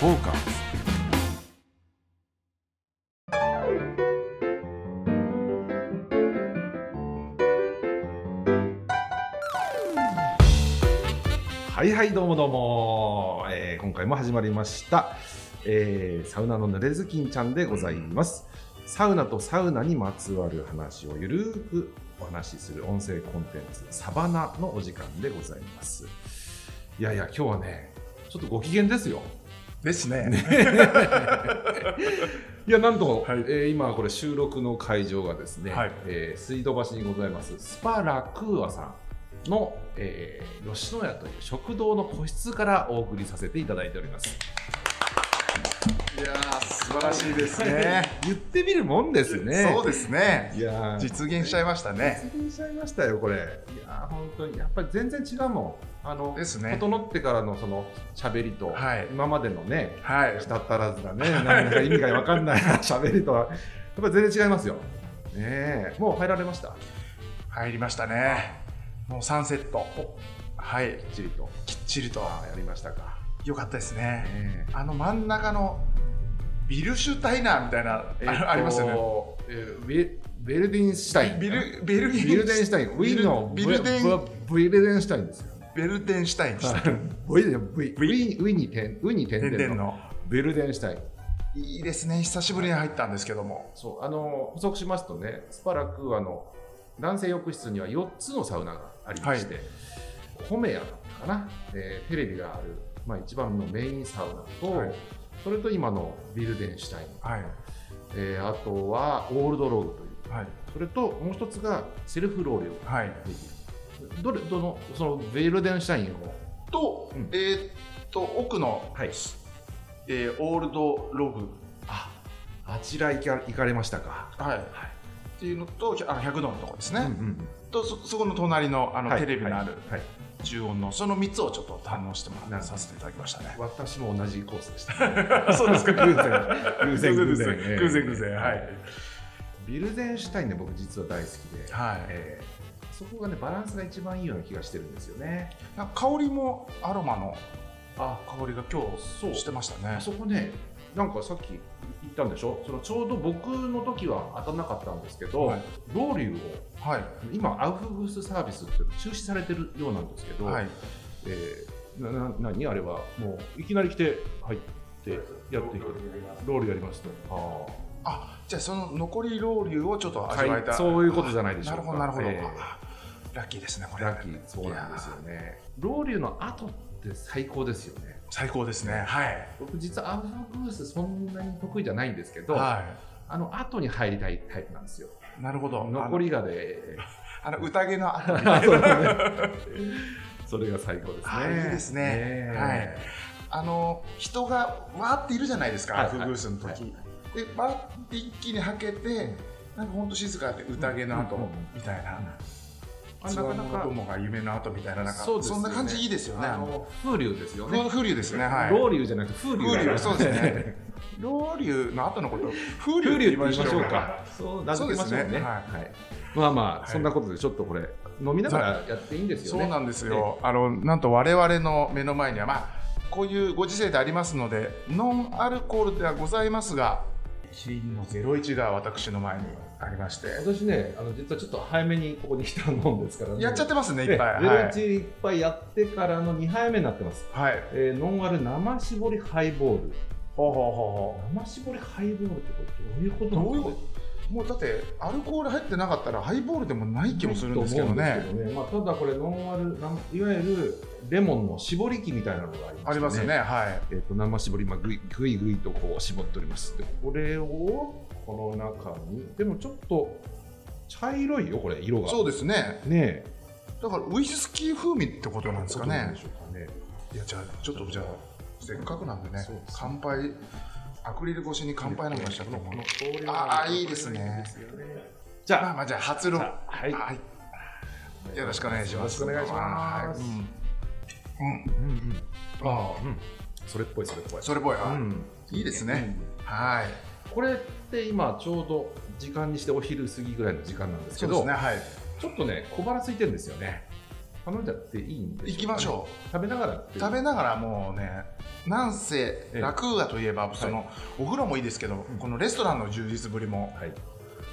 フォーカス。はいはいどうもどうも、えー今回も始まりました、えーサウナの濡れずきんちゃんでございます。サウナとサウナにまつわる話をゆるーくお話しする音声コンテンツサバナのお時間でございます。いやいや今日はねちょっとご機嫌ですよ。ですね。いやなんと、はいえー今これ収録の会場がですね、はいえー水道橋にございますスパラクーアさんの、えー吉野家という食堂の個室からお送りさせていただいております。いやー素晴らしいですね。言ってみるもんですね。そうですね。いやー実現しちゃいましたね。実現しちゃいましたよこれ。いやー本当にやっぱり全然違うもん。あのですね。整ってからのその喋りと、はい今までのねはい。したったらずだね、なんか意味が分かんない 喋りとは、やっぱり全然違いますよ。ねえ、もう入られました、入りましたね。もう3セット。はい。きっちりと。きっちりと。やりましたか。よかったですね。ねあの真ん中のビルシュタイナーみたいな、えあありますよね。ね。えーベベルデンシュタイン。ビルベルギビルデンシュタイン。ウィーンのビルデンブビルデンシュタインですよ。ベルデンシュタイン。ウィウィに点ウィに点々の。ベルデンシュタイン。いいですね。久しぶりに入ったんですけども。そうあの補足しますとね、スパラクーアの男性浴室には4つのサウナがありまして、ホメアだったかな、えーテレビがある、まあ、一番のメインサウナと、はいそれと今のビルデンシュタイン、はい。えーあとはオールドローグという、はい。それともう一つがセルフロールがはい。どれどのそのビルデンシュタインを、と、うんえーっと、奥の、はい、えーオールドログ。ああちら行か行かれましたか。はい。っていうのと、あの100度のところですね。うんうんとそ、そこの隣のあの、はいテレビのあるはいはい重音の、その3つをちょっと堪能してもらさせていただきましたね。私も同じコースでした、そうですか。偶然。偶然。偶然偶然。偶然はい。ビルデンシュタインね僕実は大好きで、はい。えーそこがねバランスが一番いいような気がしてるんですよね。香りもアロマのあ香りが今そう。日してましたね。あ。そこねなんかさっきたんでしょ？そのちょうど僕の時は当たらなかったんですけど、はい。ロウリュをはい。今アウフグースサービスっていうの中止されてるようなんですけど、はい。えーなな何？あれはもういきなり来て入ってやっていく。ロウリュやりますとああ、じゃあその残りロウリュをちょっとあ味わえた。そういうことじゃないでしょうか。なるほど、なるほど。えー。あラッキーですね、これ。ラッキー。そうなんですよね。ロウリュの後って最高ですよね最高ですね。はい。僕実はアウフグースそんなに得意じゃないんですけど、はあの後に入りたいタイプなんですよ。い。なるほど。残りがで、あの、宴の後にそうねそれが最高ですね。あいいですね。え。はい。あの人がわーっているじゃないですか、はいフグースの時、はいでバーって一気にはけてなんかほんと静かで宴の後うんうんみたいな、なかなか。のどもが夢の後みたいななんかそうですよね。んな感じいいですよね。あの風流ですよね。風流ですね。はい。ロウリュじゃなくて風流風流そうですね。ロウリュの後のこと風流って言いましょうか。そう名付けましょうね。そうですね。ははい。いまあまあ、はいそんなことでちょっとこれ飲みながらやっていいんですよね。そうなんですよ、あのなんと我々の目の前にはまあこういうご時世でありますのでノンアルコールではございますがキリンの01が私の前にありまして。私ねあの実はちょっと早めにここに来たもんですからね。やっちゃってますねいっぱい。ゼはいっぱいやってからの2杯目になってます、はい。えーノンアル生搾りハイボール。ほうほうほ生搾りハイボールってこれどういうことどういうこなんですか？うもうだってアルコール入ってなかったらハイボールでもない気もするんですけどね。ねまあ、ただこれノンアルいわゆるレモンの搾り器みたいなのがありまして、ありますねはい。えー、と生搾り、まあ、ぐいぐいぐいとこう絞っております。でこれをこの中にでもちょっと茶色いよこれ色が。そうですね。ねえ。だからウイスキー風味ってことなんですかね。いやじゃあちょっとじゃあせっかくなんでね。乾杯アクリル越しに乾杯なんかしちゃってもこの香りあいいですねじゃあまあまあじゃあ初露はいよろしくお願いしますよろしくお願いしますはいうんうんうんああうんそれっぽいそれっぽいそれっぽいいうんいいですねはいこれって今ちょうど時間にしてお昼過ぎぐらいの時間なんですけどねはいちょっとね小腹空いてるんですよね頼んじゃっていいんで行きましょう。食べながら食べながらもうねなんせええ。ラクーアといえばその、お風呂もいいですけど、このレストランの充実ぶりも、はい。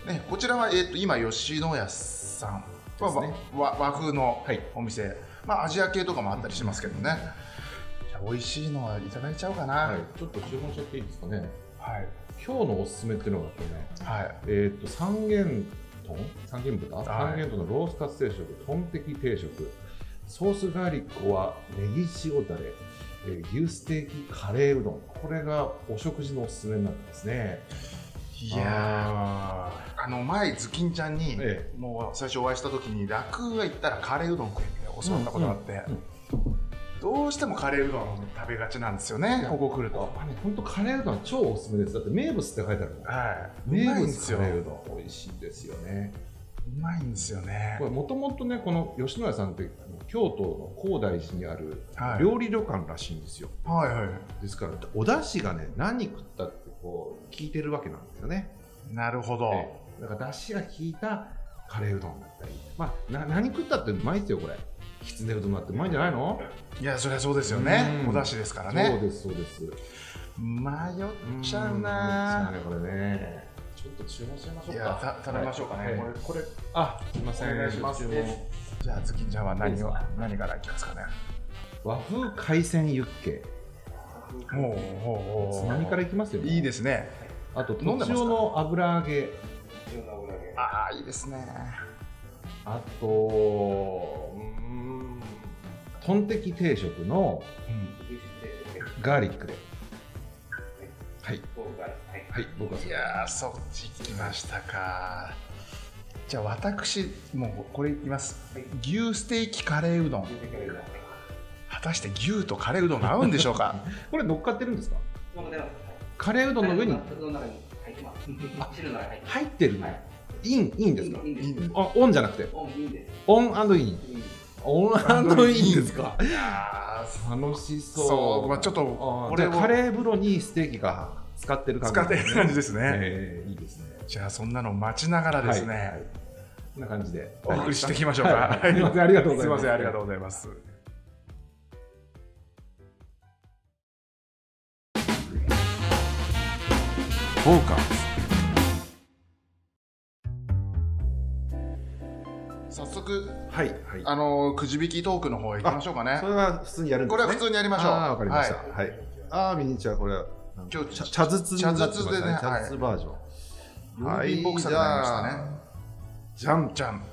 ね、こちらは、えー、と今吉野家さん、ね。わ和風のはい。お店、まあ、アジア系とかもあったりしますけどね、じゃあ美味しいのはいただいちゃおうかな。ちょっと注文しちゃっていいですかね。はい。今日のおすすめっていうのがあってね。はい。えっ、と三元豚三元豚、はい。三元豚のロースカツ定食トンテキ定食。ソースガーリックはネギ塩だれ、えー牛ステーキカレーうどん。これがお食事のおすすめになってますね。いやー。あの前ズキンちゃんに、えもう最初お会いした時にラクーア行ったらカレーうどん食えって教わったことがあって、うんうんどうしてもカレーうどん食べがちなんですよねここ来ると。本当カレーうどんは超おすすめです。だって名物って書いてあるもん。はい、う名物カレーうどん美味しいんですよね。うまいんですよね。これもともとねこの吉野家さんって京都の高大寺にあるはい。料理旅館らしいんですよ、はいはい。ですからお出汁がね何食ったってこう効いてるわけなんですよね。なるほど、ええ。だから出汁が効いたカレーうどんだったり。まあな何食ったってうまいですよこれきつねうどんだってうまいんじゃないの？いやそりゃそうですよね。うん。お出汁ですからそうねですそうです。迷っちゃううなんねこれね。ちょっと注文しましょいうか。やた食べましょうかね、はい。これこれ。あすいません。お願いしますじゃあズキンちゃんは何を何からいきますかね。和風海鮮ユッケ。ほうほうほう何からいきますよいいですね。あと飲んでますか？とちおの油揚げ。ああいいですねあとうーんトンテキ定食のガーリックで。はい。はい。僕はそいれやーそっち来ましたか。じゃあ私もうこれいきます。牛ステーキカレーうどん。果たして牛とカレーうどんが合うんでしょうか？これ乗っかってるんですか？カレーうどんの上に。の中に入ってるのいいんいいんですか？あオンじゃなくて？オンいいんです。オンイン。オンインですか？いやー楽しそう。そうまあちょっとあこれカレー風呂にステーキが使ってる感じ使ってる感じですね、ええいいですね。じゃあそんなの待ちながらですね、はい。はい。こんな感じで。お送りしていきましょうか、はい。すい。ませんありがとうございます。すいませんありがとうございます。フォーカス速はいはい。あのくじ引きトークの方へ行きましょうかね。それは普通にやるんですね。これは普通にやりましょう。あーわかりました。ははい。ああミニチュアこれは。今日茶茶筒になってね。茶筒バージョン。郵便ボックスになりましたね。じゃん。じゃん。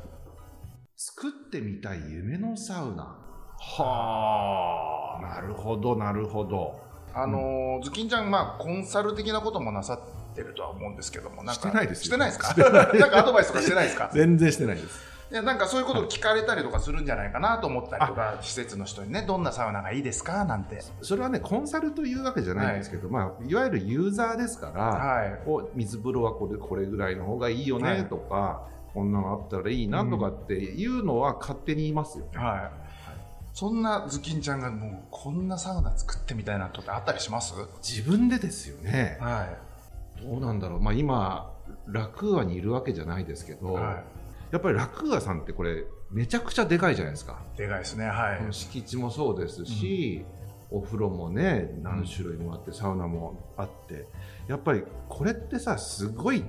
作ってみたい夢のサウナ。はあ。なるほどなるほど。あのーズキンちゃん、まあ、コンサル的なこともなさってるとは思うんですけども、なんかしてないですよ。してないですか？なんかアドバイスとかしてないですか？全然してないですいやなんかそういうことを聞かれたりとかするんじゃないかなと思ったりとか、施設の人にね、どんなサウナがいいですかなんて。それはねコンサルというわけじゃないんですけど、い。まあ、いわゆるユーザーですから、はい。お水風呂はこれこれぐらいの方がいいよねはい。とか、こんなのあったらいいなとかっていうのは勝手に言いますよね、はい。そんなズキンちゃんがもうこんなサウナ作ってみたいなとかあったりします？自分でですよね。はどうなんだろう、まあ、今ラクーアにいるわけじゃないですけい。ど、はやっぱりラクーアさんってこれめちゃくちゃでかいじゃないですか、い。でかいですね。はい。敷地もそうですし、お風呂もね何種類もあって、サウナもあってやっぱりこれってさすごい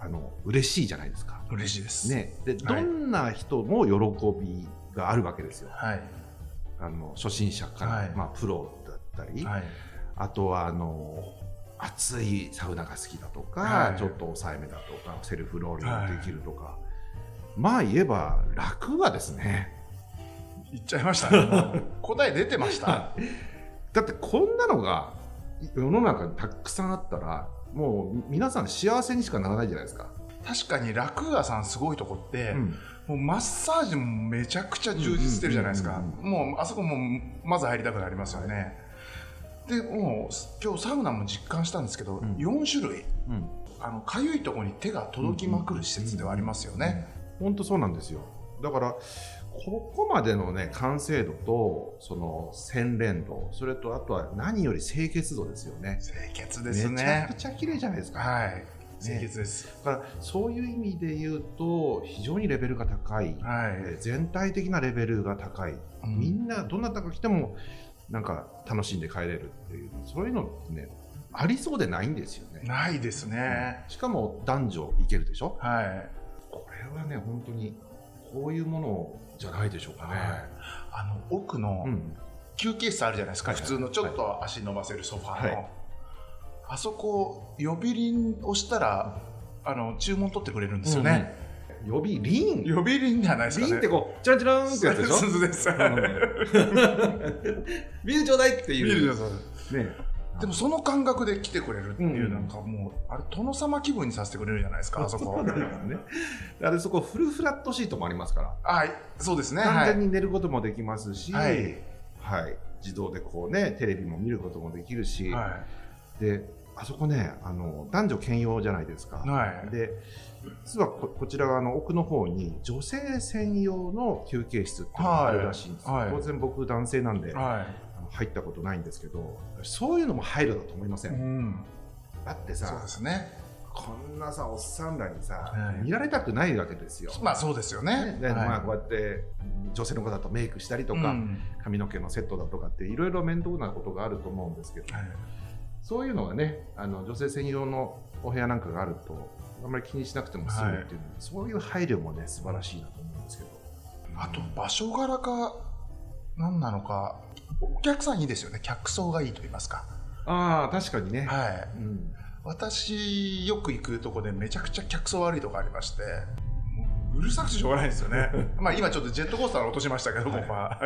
あの嬉しいじゃないですか。嬉しいです。。ね、でどはいんな人も喜びがあるわけですよ。はい。あの初心者から、はいまあ、プロだったり、はい。あとはあの暑いサウナが好きだとか、はいちょっと抑えめだとかセルフローリングできるとか、まあ言えば楽はですね。言っちゃいましたね。答え出てました。だってこんなのが世の中にたくさんあったらもう皆さん幸せにしかならないじゃないですか。確かにラクーアさんすごいとこって、うん。もうマッサージもめちゃくちゃ充実してるじゃないですか。もうあそこもまず入りたくなりますよね。でもう今日サウナも実感したんですけど、ん。4種類。うん。あのかゆいところに手が届きまくる施設ではありますよね、本当そうなんですよ。だからここまでのね完成度とその洗練度それとあとは何より清潔度ですよね。清潔ですめちゃねくちゃ綺麗じゃないですか。はい。清潔です。だからそういう意味で言うと非常にレベルが高い、はい。えー全体的なレベルが高い、うん。みんなどなたが来てもなんか楽しんで帰れるっていうそういうのってねありそうでないんですよね。ないですね。しかも男女いけるでしょ？はい。これはね本当にこういうものじゃないでしょうかね。はい。あの奥のうん、休憩室あるじゃないですか、はい普通のちょっと足伸ばせるソファーの、はい。あそこ呼び鈴をしたらあの注文取ってくれるんですよね、予備リン呼び鈴。じゃないですかね。リンってこうチャランチャランってやつでしょ？そうです ビールちょうだいっていう。ねでもその感覚で来てくれるっていう、うんなん。かもうあれ殿様気分にさせてくれるじゃないですかあそこそうなんですね。あれそこフルフラットシートもありますから、はいそうですね。はい完全に寝ることもできますし、はい。はい自動でこうねテレビも見ることもできるし、はであそこねあの男女兼用じゃないですか。いはい。で実はここちら側の奥の方に女性専用の休憩室っていうのがあるらしいんですよ、はい。はい。当然僕男性なんで、はあの入ったことないんですけどそういうのも配慮だと思いませ、い、うん。ん、だってさそうですね。こんなさおっさんらにさ、はい見られたくないわけですよ。まあそうですよね。ではい。まあ、こうやって女性の方だとメイクしたりとか、うん。髪の毛のセットだとかっていろいろ面倒なことがあると思うんですけどはい。そういうのがねあの女性専用のお部屋なんかがあるとあんまり気にしなくても済むっていう、そういう配慮もね素晴らしいなと思うんですけど。あと場所柄か何なのかお客さんいいですよね。客層がいいと言いますか。ああ確かにね、はい。うん、私よく行くとこでめちゃくちゃ客層悪いとこありましてもううるさくてしょうがないんですよね。まあ今ちょっとジェットコースター落としましたけども、はい。まあ、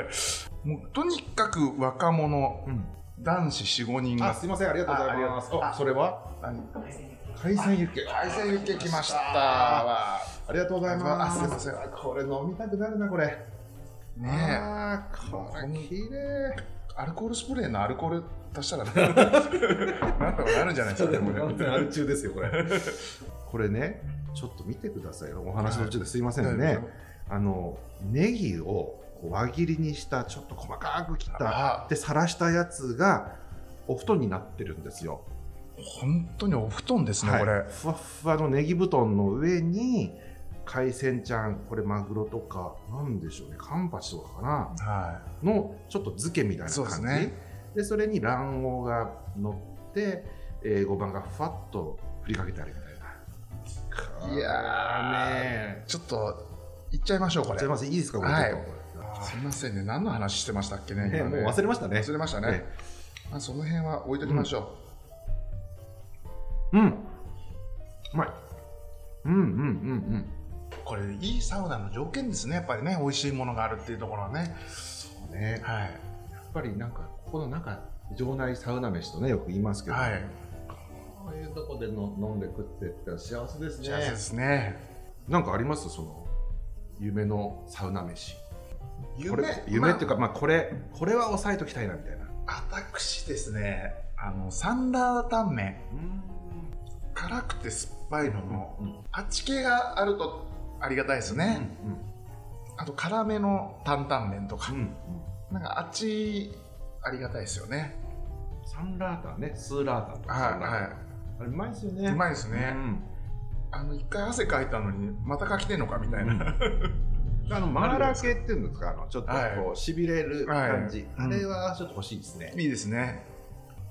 もうとにかく若者うん、男子45人があすいません。ありがとうございます。ああそれは？海鮮ユッケ。海鮮ユッケ来ました。あわりがとうございます。あす。いません。これ飲みたくなるなこれねあーこれきれいえアルコールスプレーのアルコール足したら なんとかなるんじゃないですかねこれ。アル中ですよこれ。これねちょっと見てくださいお話の途中ですいませんね、あのネギを輪切りにしたちょっと細かく切ったあでさらしたやつがお布団になってるんですよ、本当にお布団ですね、はい。これ。ふわっふわのネギ布団の上に海鮮ちゃんこれマグロとかなんでしょうね。カンパチとかかな。はのちょっと漬けみたいな感じですね。でそれに卵黄が乗って、えー、5番がふわっと振りかけてあるみたいな。いやーねいちょっと行っちゃいましょうこれ。じゃあまずいいですか、これ。はい。すみませんね。何の話してましたっけねねもう忘れましたね。忘れましたね、まあ、その辺は置いときましょう。ん。うまい。うんうんうんう、これいいサウナの条件ですね。やっぱりね美味しいものがあるっていうところはね。うん。ね、はい。やっぱりなんか、ここの中、場内サウナ飯とね、よく言いますけど、はい。こういうとこでの飲んで食ってって幸せですね。幸せですね。なんかあります？その、夢のサウナ飯。これ夢夢っていうか、か、まあ、これ、これは押さえときたいなみたいな。まあ私ですねあのサンラータンメン。辛くて酸っぱいのの、うんあっち系があるとありがたいですね、あと辛めの担々麺とか、うん。うんなんかあっちありがたいですよね。サンラータンね、スーラータンとか。はいはい。あれうまいですよね。うまいですね、うん。あの一回汗かいたのにまたかきてんのかみたいな、あのマーラ系っていうんですか、あのちょっとはいこうしびれる感じ、はい。あれはちょっと欲しいですね。いいですね。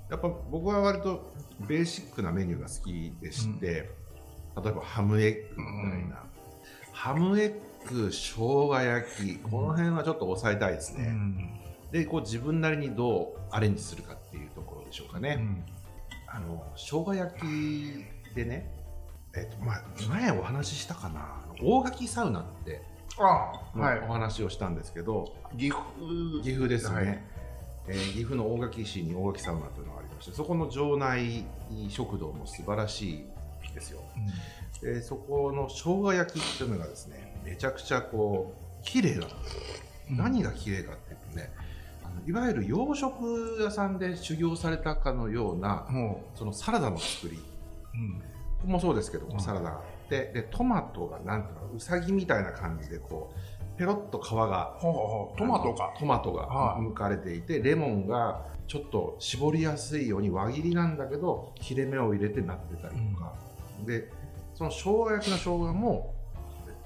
やっぱ僕は割とベーシックなメニューが好きでして、例えばハムエッグみたいな、ハムエッグ、生姜焼き、この辺はちょっと抑えたいですね。うん。で、こう自分なりにどうアレンジするかっていうところでしょうかね。うん。あの生姜焼きでね、えっとまあ、前お話ししたかな、大垣サウナってお話をしたんですけど、岐阜。岐阜ですね、はい。えー岐阜の大垣市に大垣サウナというのがありましてそこの場内食堂も素晴らしいですよでそこの生姜焼きっていうのがですねめちゃくちゃこう綺麗なんですよ、うん。何が綺麗かっていうとねあのいわゆる洋食屋さんで修行されたかのようなもそのサラダの作り。う、うん。ここもそうですけどうん。サラダがあってでトマトがなんていうのうさぎみたいな感じでこうペロッと皮がトマトかトマトがはい。剥かれていて、レモンがちょっと絞りやすいように輪切りなんだけど切れ目を入れてなってたりとか、でその生姜焼きの生姜も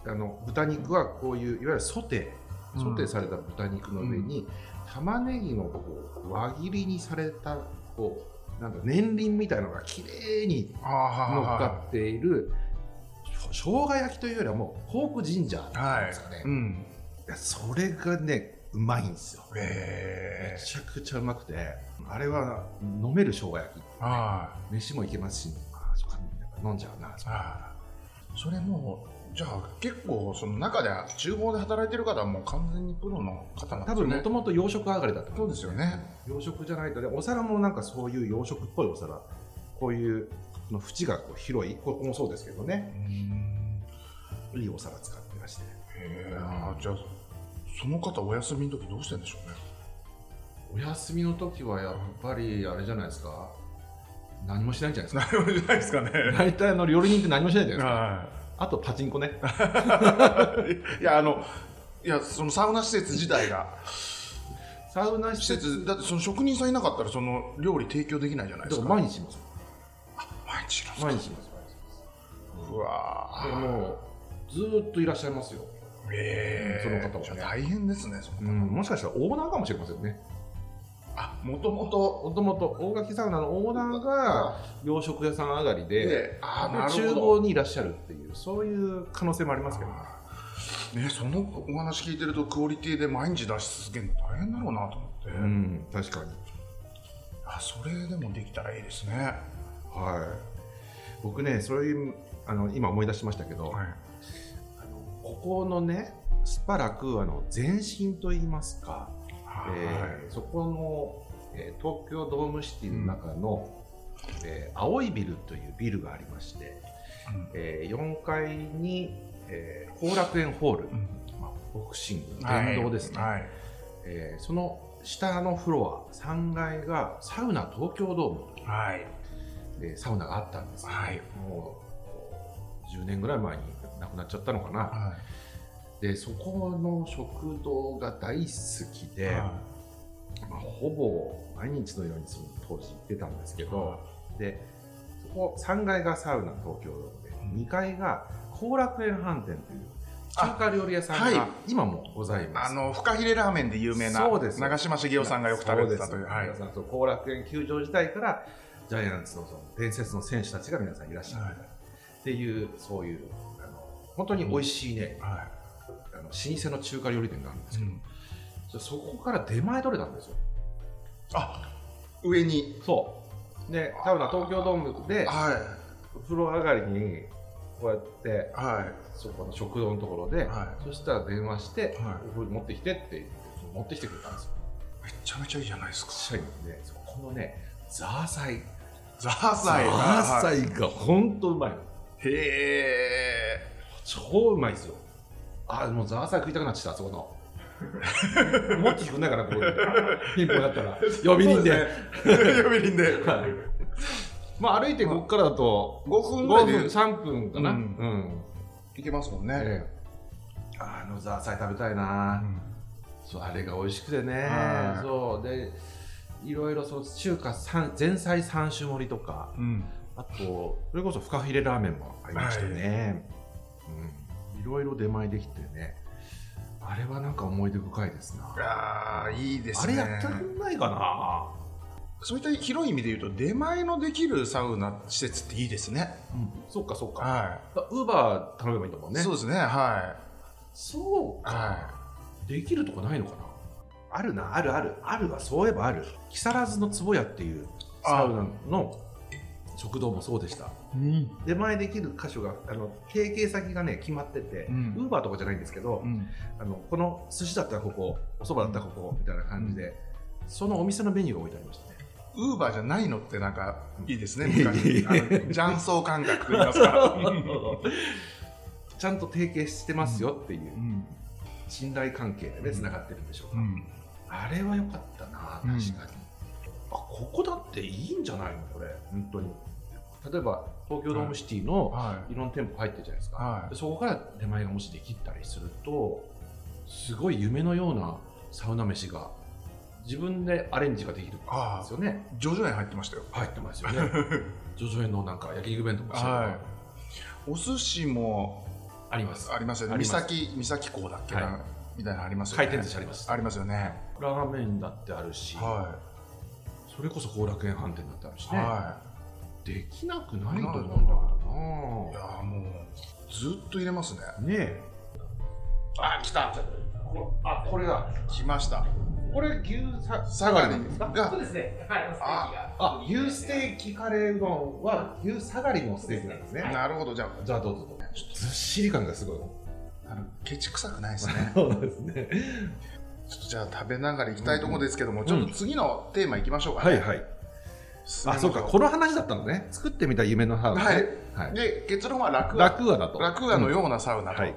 あの豚肉はこういういわゆるソテー。ソテーされた豚肉の上に、玉ねぎのこう輪切りにされたこうなんか年輪みたいなのが綺麗に乗っかっている生姜焼きというよりはもうポークジンジャーなんですかね、うん。いやそれがねうまいんですよ。めええちゃくちゃうまくてあれは飲める生姜焼き。あ飯もいけますし。あそっか飲んじゃうな。あそれもうじゃあ結構その中では厨房で働いてる方はもう完全にプロの方なんですよね。多分もともと洋食上がりだったそうですよね。洋食じゃないとねお皿もなんかそういう洋食っぽいお皿こういうこの縁がこう広いここもそうですけどね。うん。いいお皿使ってらして。へえ。あじゃあその方お休みの時どうしてんでしょうね。お休みの時はやっぱりあれじゃないですか何もしないんじゃないですか。何もじゃないですかね。大体あの料理人って何もしないじゃないですか。はあとパチンコね。い いやあのいやそのサウナ施設自体が。サウナ施施設。設だってその職人さんいなかったらその料理提供できないじゃないですか。ら毎日します毎日の毎日しますうわでもうずーっといらっしゃいますよ、ええその方はね。大変ですねそのうん、もしかしたらオーナーかもしれませんね。あもともともともと大垣サウナのオーナーが洋食屋さん上がりで厨房にいらっしゃるっていうそういう可能性もありますけど。ねねそのお話聞いてるとクオリティで毎日出し続けるの大変だろうなと思って、うん確かに。あそれでもできたらいいですね。はい。僕ねそういうあの今思い出しましたけど、はい。あのここのねスパラクーアの前身といいますか、えーそこの、えー東京ドームシティの中の、えー青いビルというビルがありまして、うん。え4階にえー後、楽園ホール、うん。まあ、ボクシングのはい殿堂ですね、はい。えーその下のフロア3階がサウナ東京ドームという、はサウナがあったんです。けど、はい。もう10年ぐらい前に亡くなっちゃったのかな、はでそこの食堂が大好きいで、はまあ、ほぼ毎日のようにその当時行ってたんですけど、でそこ3階がサウナ東京ドームで、うん。2階が後楽園飯店という中華料理屋さんはい。が今もございます。あのフカヒレラーメンで有名な長嶋茂雄さんがよく食べてたという皆さんと後楽園球場時代からジャイアンツのその伝説の選手たちが皆さんいらっしゃる、はい。っていうそういうあの本当に美味しいね、はあの老舗の中華料理店があるんですいけど、そこから出前取れたんですよ。あ上に。そう。でサウナ東京ドームでは風呂上がりにこうやっていはい。そこの食堂のところで、はそしたら電話して、はお風呂に持ってきてって言って持ってきてくれたんですよ。めちゃめちゃいいじゃないですか。社員でそこのねザーサイ。ザーサイ。ザーサはい。イが本当うまいの。へえ超うまいですよ。あもうザーサイ食いたくなっちゃったあそこの 持ってきてくんないかなここに。ピンポったら。呼び人で。呼び人で。はい。まあ歩いてここからだと5分ぐら5分いで。3分かな。ううん。ん、いけますもんね、ええ。あのザーサイ食べたいな、そうあれが美味しくてね。はい。そう。でいろいろその中華三前菜三種盛りとか。うん。あとそれこそフカヒレラーメンもありましたね、うん、いろいろ出前できてねあれはなんか思い出深いですな。あーいいですね。あれやってくんないかな、そういった広い意味で言うと出前のできるサウナ施設っていいですね。うん、そっかそっか。はウーバー頼めばいいんだもんい、ね。そうですねはそうか、い。はできるとこないのかな。あるな。あるある。あるわそういえばある。木更津の坪屋っていうサウナの食堂もそうでした。い、うん。出前できる箇所があの提携先がね決まっててウうん。ーバーとかじゃないんですけど、うん、あのこの寿司だったらここお蕎麦だったらここみたいな感じで、そのお店のメニューが置いてありましたね。ウーバーじゃないのってなんかいいですね、うん昔あの雀荘感覚といいますか、ちゃんと提携してますよっていううん。信頼関係でねつながってるんでしょうか、うん、あれは良かったな確かに、あここだっていいんじゃないのこれ。本当に例えば東京ドームシティのはい。ろんな店舗入ってるじゃないですか、はい。でそこから出前がもしできたりするとすごい夢のようなサウナ飯が自分でアレンジができるんですよね。ジョジョ園入ってましたよ。入ってますよね。ジョジョ園のなんか焼き肉弁当もはお寿司もあります。ありますよね。三崎三崎港だっけな、はい。みたいなのありますよね。回転寿司あります。ありますよね。ラーメンだってあるし、はそれこそ後楽園飯店だってあるしい、ね、はできなくないと思う。んだけい、い。どやもうずっと入れますね。なねえ。あ来た。あこれだ。来ました。これ牛さサガリですか？がそうですね。はい。あ牛ステーキカレーうどんは牛下がりのステーキなんですね。なるほど。じゃあじゃあどうぞ。どうぞずっしり感がすごい。あのケチ臭くないですね。そうですね。ちょっとじゃあ食べながら行きたいところですけども、ちょっと次のテーマ行きましょうか、ね。はいはいあそうか。この話だったのね。作ってみた夢のハウスね。はい。はい。で結論は楽和楽和だと。楽和のようなサウナ。と、はい。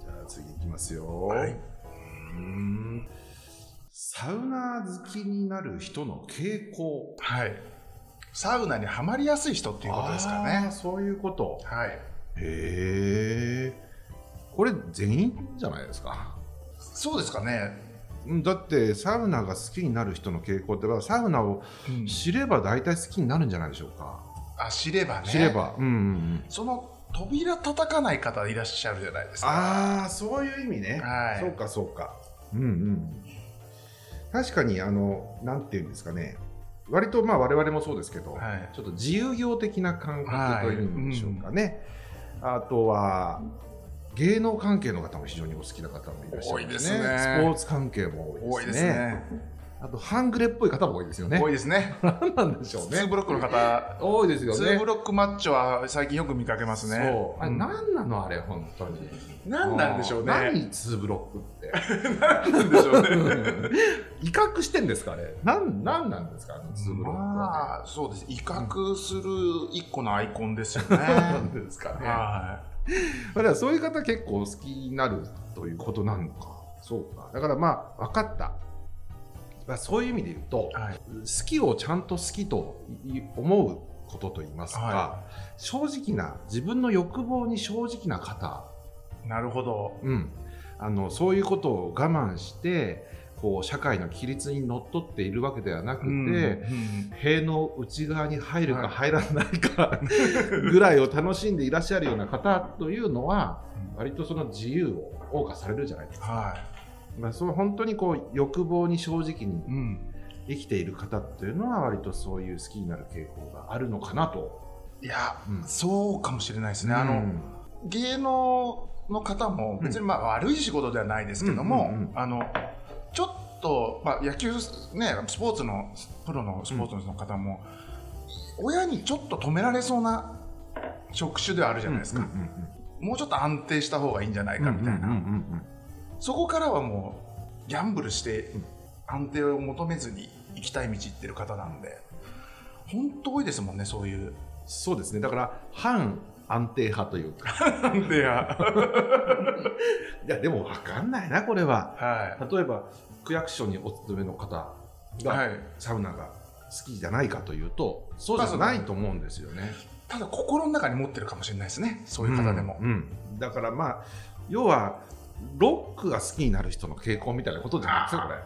じゃあ次いきますよ。はい。うーん。サウナ好きになる人の傾向。はい。サウナにはまりやすい人っていうことですかね。そういうこと。はい。へえこれ全員じゃないですか。そうですかね、うんだってサウナが好きになる人の傾向ってはサウナをうん。知れば大体好きになるんじゃないでしょうか、あ知ればね。知れば。うんうんうん。その扉叩かない方いらっしゃるじゃないですか。ああそういう意味ね、はい。そうかそうか。うんうん。確かにあのなんていうんですかね。割とまあ我々もそうですけど、はい。ちょっと自由業的な感覚というんでしょうかね、あとは芸能関係の方も非常にお好きな方もいらっしゃる多いですね。スポーツ関係も多多いでいですすね。ねあと半グレっぽい方も多いですよね。多いですね。何なんでしょうツーねブロックの方。多いですよツねーブロックマッチョは最近よく見かけますね。そう。あれん何なのあれ本当に。何なんでしょうね。何ツーブロックって。なんでしょうね。威嚇してんですかあれ。なんなんですかあのツーブロックは、まあそうです。威嚇する一個のアイコンですよね。なんですかね。はだからそういう方結構好きになるということなのか。そうか。だからまあ分かった。まあそういう意味で言うと、いはい。好きをちゃんと好きとい思うことといいますか、は正直な自分の欲望に正直な方、なるほど。うん、あのそういうことを我慢してこう社会の規律にのっとっているわけではなくて、うんうん塀の内側に入るかはい。入らないか ぐらいを楽しんでいらっしゃるような方というのは割とその自由を謳歌されるじゃないですか。はまあ、そう本当にこう欲望に正直に生きている方っていうのは割とそういう好きになる傾向があるのかなと。いや、うん。そうかもしれないですね、あのうん。芸能の方も別にまあ悪い仕事ではないですけども、うんうんうん。あのちょっと、まあ、野球、ね、スポーツのプロのスポーツの方も、親にちょっと止められそうな職種ではあるじゃないですか、うんうんもうちょっと安定した方がいいんじゃないうんかみたいな、うんうんうんそこからはもうギャンブルして安定を求めずに行きたい道行ってる方なんで本当多いですもんねそういう。そうですね。だから反安定派というか。安定や いやでも分かんないなこれは。は例えば区役所にお勤めの方が、いはい。サウナが好きじゃないかというとそうじゃないと思うんですよね。ただ心の中に持ってるかもしれないですね。そういう方でも、うんうん。だからまあ要はロックが好きになる人の傾向みたいなことじゃないですかこれ。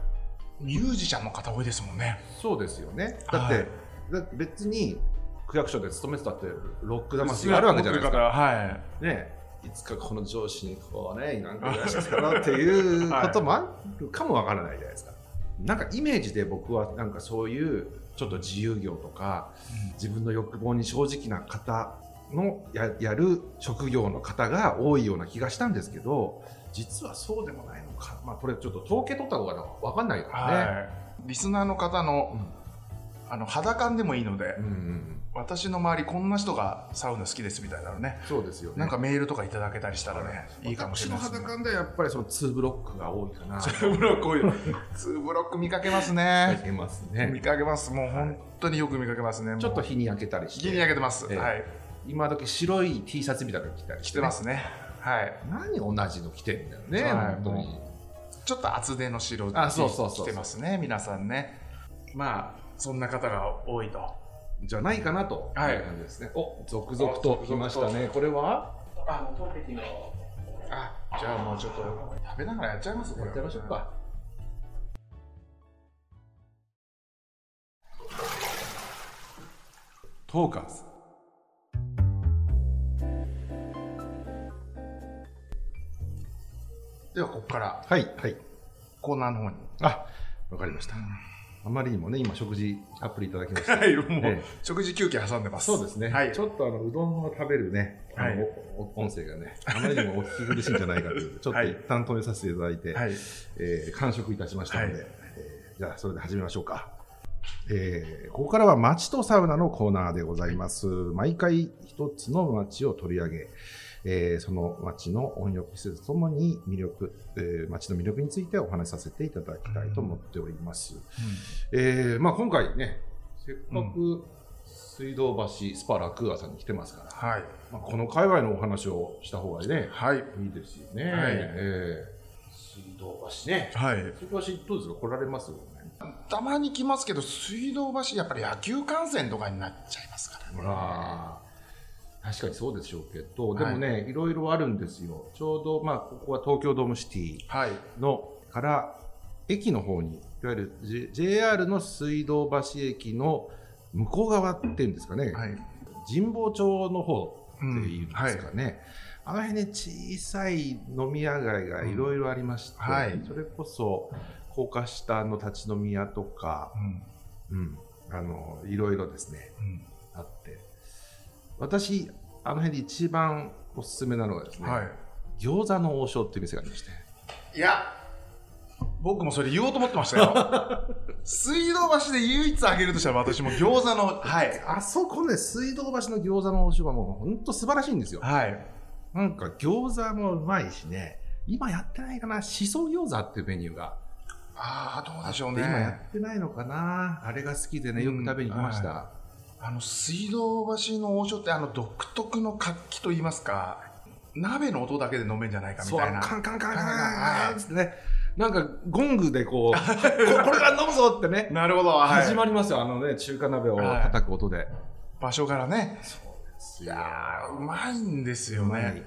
ミュージシャンの方多いですもんね。そうですよね。だって、はい。だって別に区役所で勤めてたってロック魂があるわけじゃないですか。はい。ね。いつかこの上司にこうねなんかいらっしたなっていうこともあるかもわからないじゃないですか。なんかイメージで僕はなんかそういうちょっと自由業とか自分の欲望に正直な方のややる職業の方が多いような気がしたんですけど実はそうでもないのか、まあ、これちょっと統計取った方が分かんないからね。はい。リスナーの方の,、あの肌感でもいいので、うんうんうん私の周りこんな人がサウナ好きですみたいなのね。そうですよね。なんかメールとかいただけたりしたらね、い。いかもしれないですね。私の肌感ではやっぱりその2ブロックが多いかな。ツーブロック多い。ツーブロック見かけますね。いけます見ね。かけます。もう本当によく見かけますね。もうちょっと日に焼けたりして。日に焼けてます、ええ。はい。今時白い T シャツみたいなの着たり着てますね。はい。何同じの着てんだよね、はい。本当に。ちょっと厚手の白あそうそうそう。着てますね皆さんね。まあそんな方が多いとじゃないかなとい。う感じですね、はい、お続々と。来ましたね。これは？あトンペの。あじゃあもうちょっと食べながらやっちゃいますこれやっちゃいましょうか、トーカーズ。ではここから。はいはい。コーナーの方に。あわかりました、あまりにもね今食事アプリいただきましたはいもう、ええ。食事休憩挟んでます。そうですね、はい。ちょっとあのうどんを食べるね、あのはい音声がね、あまりにもお聞き苦しいんじゃないかという ちょっとはい一旦止めさせていただいて、はい。えー完食いたしましたので、はい。えーじゃあそれで始めましょうか。えーここからは街とサウナのコーナーでございます。毎回一つの街を取り上げ、えーその街の温浴施設ともに魅力、えー街の魅力についてお話しさせていただきたいと思っております。えーまあ、今回ね、せっかく水道橋スパラクーアさんに来てますから、はい。まあ、この界隈のお話をした方がね、はい。いいですよね。はい。えー水道橋ね。はい。水道橋どうですか？来られますたまに来ますけど水道橋やっぱり野球観戦とかになっちゃいますからね確かにそうでしょうけど、でもね、い、ろいろあるんですよ。ちょうど、まあ、ここは東京ドームシティはい。のから、駅の方に、いわゆる、J、JR の水道橋駅の向こう側っていうんですかね、はい。神保町の方っていうんですかうん。ね、あの辺に小さい飲み屋街がいろいろありまして、うんはい。それこそ高架下の立ち飲み屋とか、うん。うん、あのいろいろですねうん。あって私あの辺で一番おすすめなのがですね、はい。餃子の王将っていう店がありまして。いや僕もそれ言おうと思ってましたよ。水道橋で唯一あげるとしたら私も餃子のはい。あそこね水道橋の餃子の王将はもう本当素晴らしいんですよ。はい。なんか餃子もうまいしね。今やってないかな。しそ餃子っていうメニューが。ああどうでしょうで今やねってないのかな。あれが好きでねよく食べに来ました、うんあの水道橋の王将ってあの独特の活気といいますか鍋の音だけで飲めんじゃないかみそうたいなカンカンカンカンはいカンってね。なんかゴングでこうこ これから飲むぞってね。なるほど、はい。始まりますよあのね中華鍋を叩く音で、場所からね。いいやーうまいんですよね。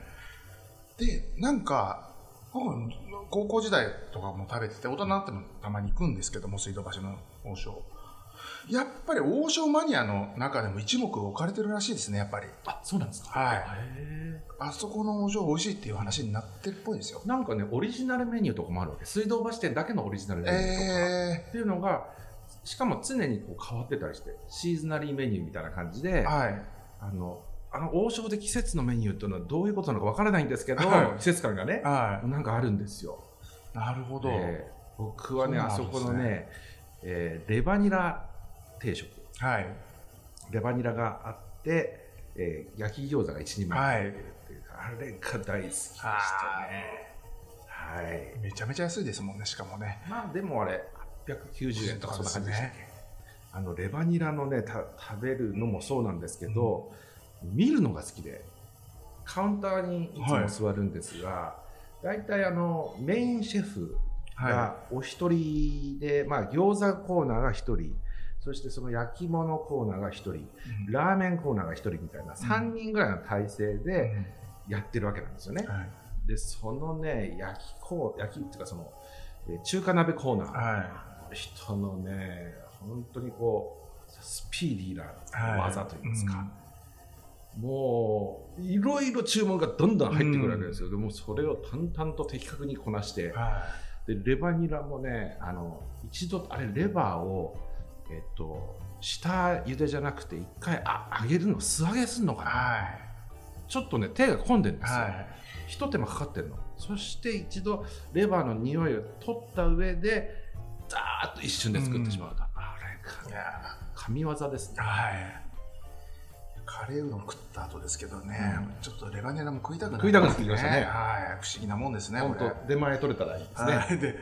でなんか僕高校時代とかも食べてて大人になってもたまに行くんですけども水道橋の王将やっぱり王将マニアの中でも一目置かれてるらしいですねやっぱり。あそうなんですか？はい。へあそこの王将美味しいっていう話になってるっぽいですよ。ーなんかねオリジナルメニューとかもあるわけ。水道橋店だけのオリジナルメニューとか、えっていうのがしかも常にこう変わってたりしてシーズナリーメニューみたいな感じでー、はい。あのあの王将で季節のメニューっていうのはどういうことなのかわからないんですけど、はい。季節感がねはなんかあるんですよ。いなるほど、で僕はね。あそこのね、えーレバニラ定食。はい。レバニラがあって、えー焼き餃子が一人前。入ってるってい。う、あれが大好きでしたね。はい。めちゃめちゃ安いですもんねしかもね。まあでもあれ890円とかそんな感じでしたっけ、あのレバニラのねた食べるのもそうなんですけど、見るのが好きでカウンターにいつも座るんですが、大体あのメインシェフはがお一人で、まあ餃子コーナーが一人そしてその焼き物コーナーが一人い、ラーメンコーナーが一人みたいな3人ぐらいの体制うん。でやってるわけなんですよね。はい。でそのね焼きコー焼きっていうかそのえー中華鍋コーナー、はい。あの人のね本当にこうスピーディーな技といいますか、もういろいろ注文がどんどん入ってくるわけですよ、でもそれを淡々と的確にこなして、はでレバニラもねあの一度あれレバーをえっと下茹でじゃなくて一回あ揚げるの素揚げすんのかいな、はい。ちょっとね手が込んでるんですよ、はい。ひと手間かかってるの。そして一度レバーの匂いを取った上でザーッと一瞬で作ってしまうと、あれいや神業ですね。はい。カレーうどん食った後ですけどね、ちょっとレバニラも食いたくな食いたくなってきましたね。はい。不思議なもんですね本当出前取れたらいいですね、はい。で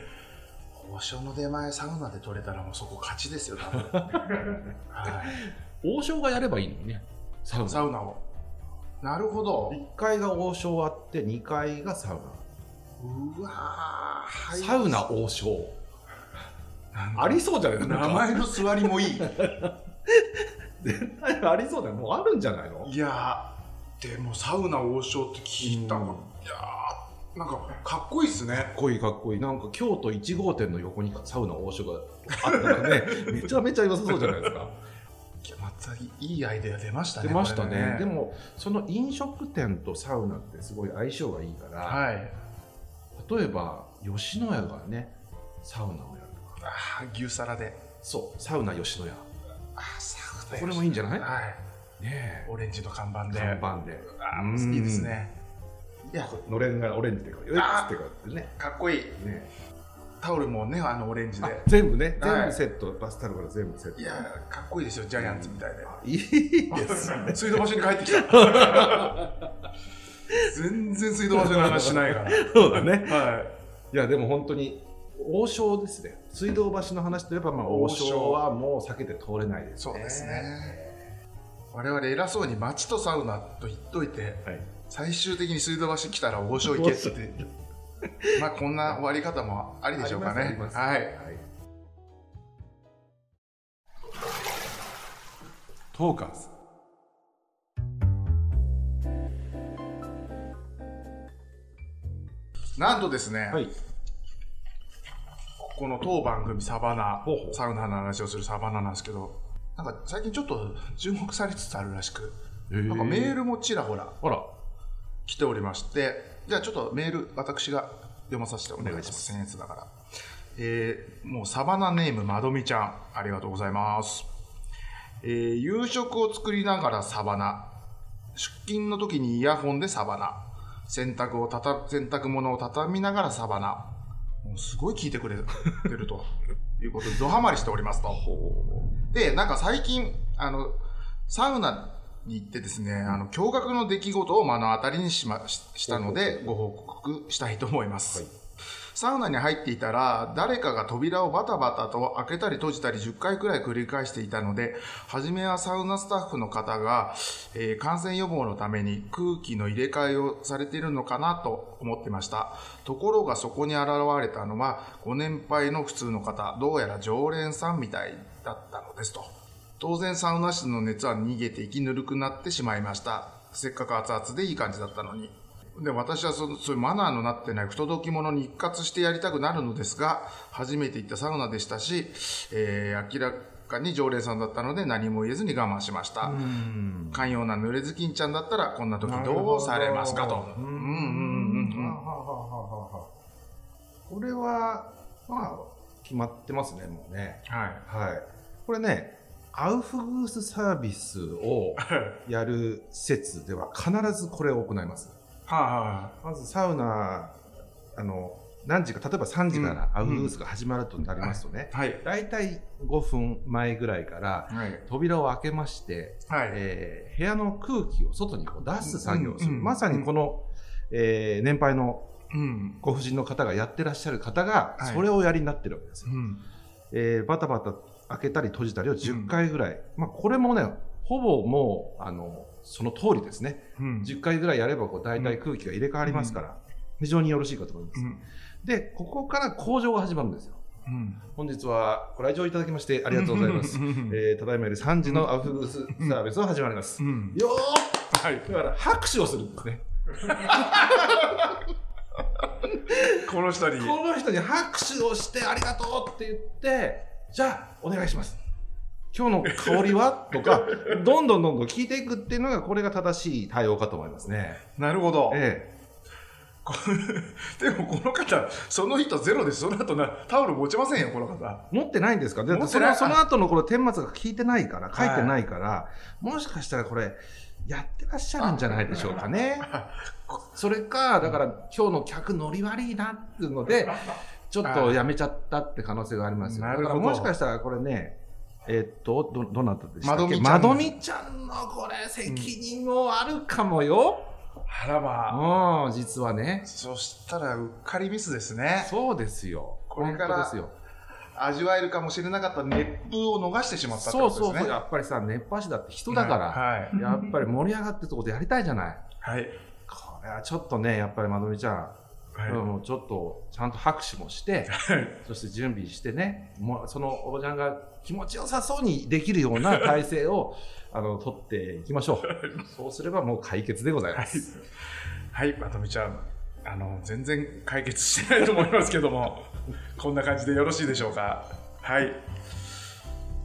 王将の出前サウナで取れたらもうそこ勝ちですよ多分。は王将がやればいいのにねサウいナ。サウナを。なるほど。1階が王将あって2階がサウうわはいサウナ王将。ありそうじゃない？名前の座りもいい。絶対ありそうだよ。もうあるんじゃないの？いやーでもサウナ王将って聞いたの、うん。いやーなんかかっこいいっすね。かっこいいかっこいい。なんか京都1号店の横にサウナ王将があったらね めちゃめちゃ良さそうじゃないですか。またいいアイデア出ましたね出ましたこれね。でもその飲食店とサウナってすごい相性がいいから、はい。例えば吉野家がねサウナをやるとか。あー牛皿で。そうサウナ吉野家。あーサウナこれもいいんじゃない？はい。ねオレンジの看板で。看板で。あうんーいいですねいやのれんがオレンジでこううあっつってこうやってね。かっこいい。ね。タオルもねあのオレンジあで全部ね。はい。全部セット、バスタオルから全部セット。いやかっこいいですよジャイアンツみたいで。いいですね。水道橋に帰ってきた。全然水道橋の話しないから。そうだね。はい。やでも本当に王将ですね。水道橋の話といえばまあ王王将将はもう避けて通れないですね。そうですね。我々偉そうに街とサウナと言っといてはい最終的に水道橋来たら王将行けって。まあこんな終わり方もありでしょうかね。はいあります。トーカーズ。なんとですね、はい。この当番組サバナサウナの話をするサバナなんですけどなんか最近ちょっと注目されつつあるらしくなんかメールもちらほらあら来ておりましてじゃあちょっとメール私が読まさせてお願いします。僭越だから。えーもうサバナネームまどみちゃんありがとうございます、えー夕食を作りながらサバナ。出勤の時にイヤホンでサバナ。洗濯をたた洗濯物を畳みながらサバナ。もうすごい聞いてくれてると。いうことでドハマりしておりますと。でなんか最近あのサウナに行ってですね、あの驚愕の出来事を目の当たりにしまししたのでご報告したいと思います、はい。サウナに入っていたら誰かが扉をバタバタと開けたり閉じたり10回くらい繰り返していたので初めはサウナスタッフの方が、えー感染予防のために空気の入れ替えをされているのかなと思ってました。ところがそこに現れたのはご年配の普通の方どうやら常連さんみたいだったのですと当然サウナ室の熱は逃げて息ぬるくなってしまいました。せっかく熱々でいい感じだったのに。で私はそそういうマナーのなってない不届き者に一括してやりたくなるのですが初めて行ったサウナでしたし、えー明らかに常連さんだったので何も言えずに我慢しました、ん。寛容な濡れずきんちゃんだったらこんな時どうされますかと。うん。うん。うん。うん。うん。これはまあ決まってますねもうね。はい。はい。これねアウフグースサービスをやる施設では必ずこれを行います。はまずサウナあの何時か例えば3時からアウフグースが始まるとなりますとね、いはい。大体5分前ぐらいからはい。扉を開けまして、はい。えー部屋の空気を外にこう出す作業をする、うんうんまさにこの、えー年配のうん。ご婦人の方がやってらっしゃる方がはい。それをやりになってるわけですよ、うん。えーバタバタ開けたり閉じたりを10回ぐらい、まあ、これもねほぼもうあのその通りですね。うん。10回ぐらいやればこう大体空気が入れ替わりますから、非常によろしいかと思います、うん。でここから工場が始まるんですよ。うん。本日はご来場いただきましてありがとうございます、えーただいまより3時のアウフグースサービスを始まります、うん。よはい。ーだから拍手をするんですね。この人に。この人に拍手をしてありがとうって言ってじゃあお願いします。今日の香りは？とか どんどんどんどん聞いていくっていうのがこれが正しい対応かと思いますね。なるほど。え でもこの方その人ゼロです。その後なタオル持ちませんよこの方。え持ってないんですか？だってそのその後のこの顛末が聞いてないから書いてないから、もしかしたらこれやってらっしゃるんじゃないでしょうかね。それかだから今日の客ノリ悪いなっていうのでちょっとやめちゃったって可能性がありますよ。なるほど。だからもしかしたらこれねえっとどどなたでしたっけ？まどみちゃんのこれ責任もあるかもよ、あらまあ。うん、実はね。そしたらうっかりミスですね。そうですよ。これからですよ。味わえるかもしれなかった熱風を逃してしまったってそうことですね。そうそうやっぱりさ熱波師だって人だから、はい。やっぱり盛り上がってるとこでやりたいじゃない。はい。これはちょっとねやっぱりまどみちゃん、はい。うんちょっとちゃんと拍手もしてはい。そして準備してねもうそのおばちゃんが気持ちよさそうにできるような体制を あの取っていきましょう。そうすればもう解決でございます、はい。まとめちゃんあの全然解決してないと思いますけども こんな感じでよろしいでしょうか？はい。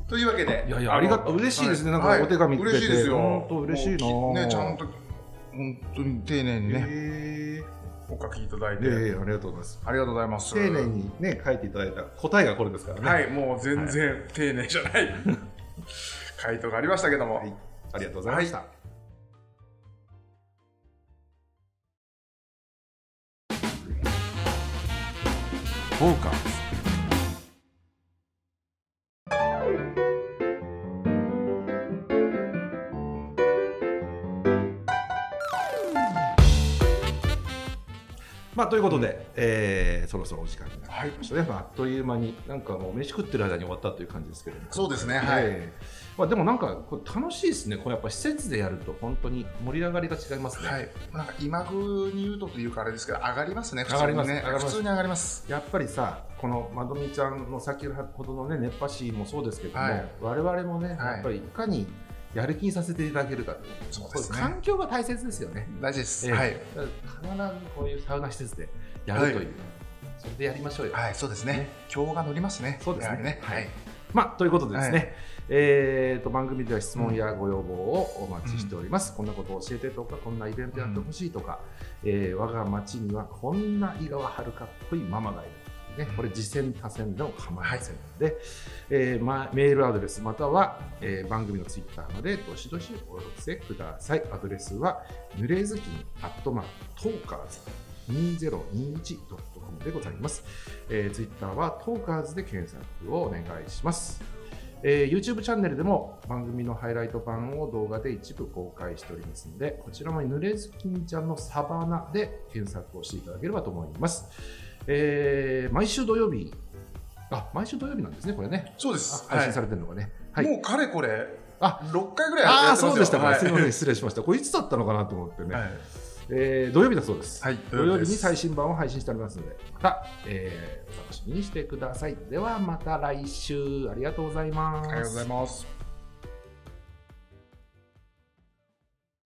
というわけでいやいやありがとう嬉しいですね。なんかお手紙嬉しいですよ。本当嬉しいな。ねちゃんと本当に丁寧にね、へお書きいただいて、ええありがとうございます。ありがとうございます。丁寧にね、書いていただいた答えがこれですからね。はい、もう全然丁寧じゃない、回答がありましたけども、はいありがとうございました。フォーカスまあ、ということで、えーそろそろお時間になりましたね、まあ、あっという間に、なんかもう飯食ってる間に終わったという感じですけれども、そうですね、はい。ええまあ、でもなんかこれ楽しいですね、これやっぱ施設でやると本当に盛り上がりが違いますね。はい、なんか今風に言うとというかあれですけど上がりますね。普通上がります。にね。上がります。普通に上がります。やっぱりさ、このまどみちゃんの先ほどのね、熱波師もそうですけども、はい。我々もね、はい。やっぱりいかにやる気にさせていただけるかそうですね。環境が大切ですよね。大事です、ええ。はい、必ずこういうサウナ施設でやるという、はい。それでやりましょうよ。はい、そうですね。今日が乗りますね。そうですね。ね。はい、まあ、ということでですね、はい。えーと番組では質問やご要望をお待ちしております、こんなことを教えてとかこんなイベントやってほしいとか、えー我が町にはこんな井川遥かっこいいママがいる、ね、これ次戦多戦でも構いませんので、えーまメールアドレスまたは、えー番組のツイッターまでどしどしお寄せくださいアドレスはぬれずきんアットマークトーカーズ 2021.com でございます。えー、ツイッターはトーカーズで検索をお願いします。えー YouTube チャンネルでも番組のハイライト版を動画で一部公開しておりますので、こちらもぬれずきんちゃんのサバナで検索をしていただければと思います。えー毎週土曜日、あ、毎週土曜日なんですね、これね。そうですあ配信されてるのがね。はい。もうかれこれあ6回ぐらいあそうでしたか。はいすみません、失礼しました。これいつだったのかなと思ってね。はいえー土曜日だそうです。はい土曜日に最新版を配信しておりますので、また、えーお楽しみにしてください。ではまた来週ありがとうございます。ありがとうございます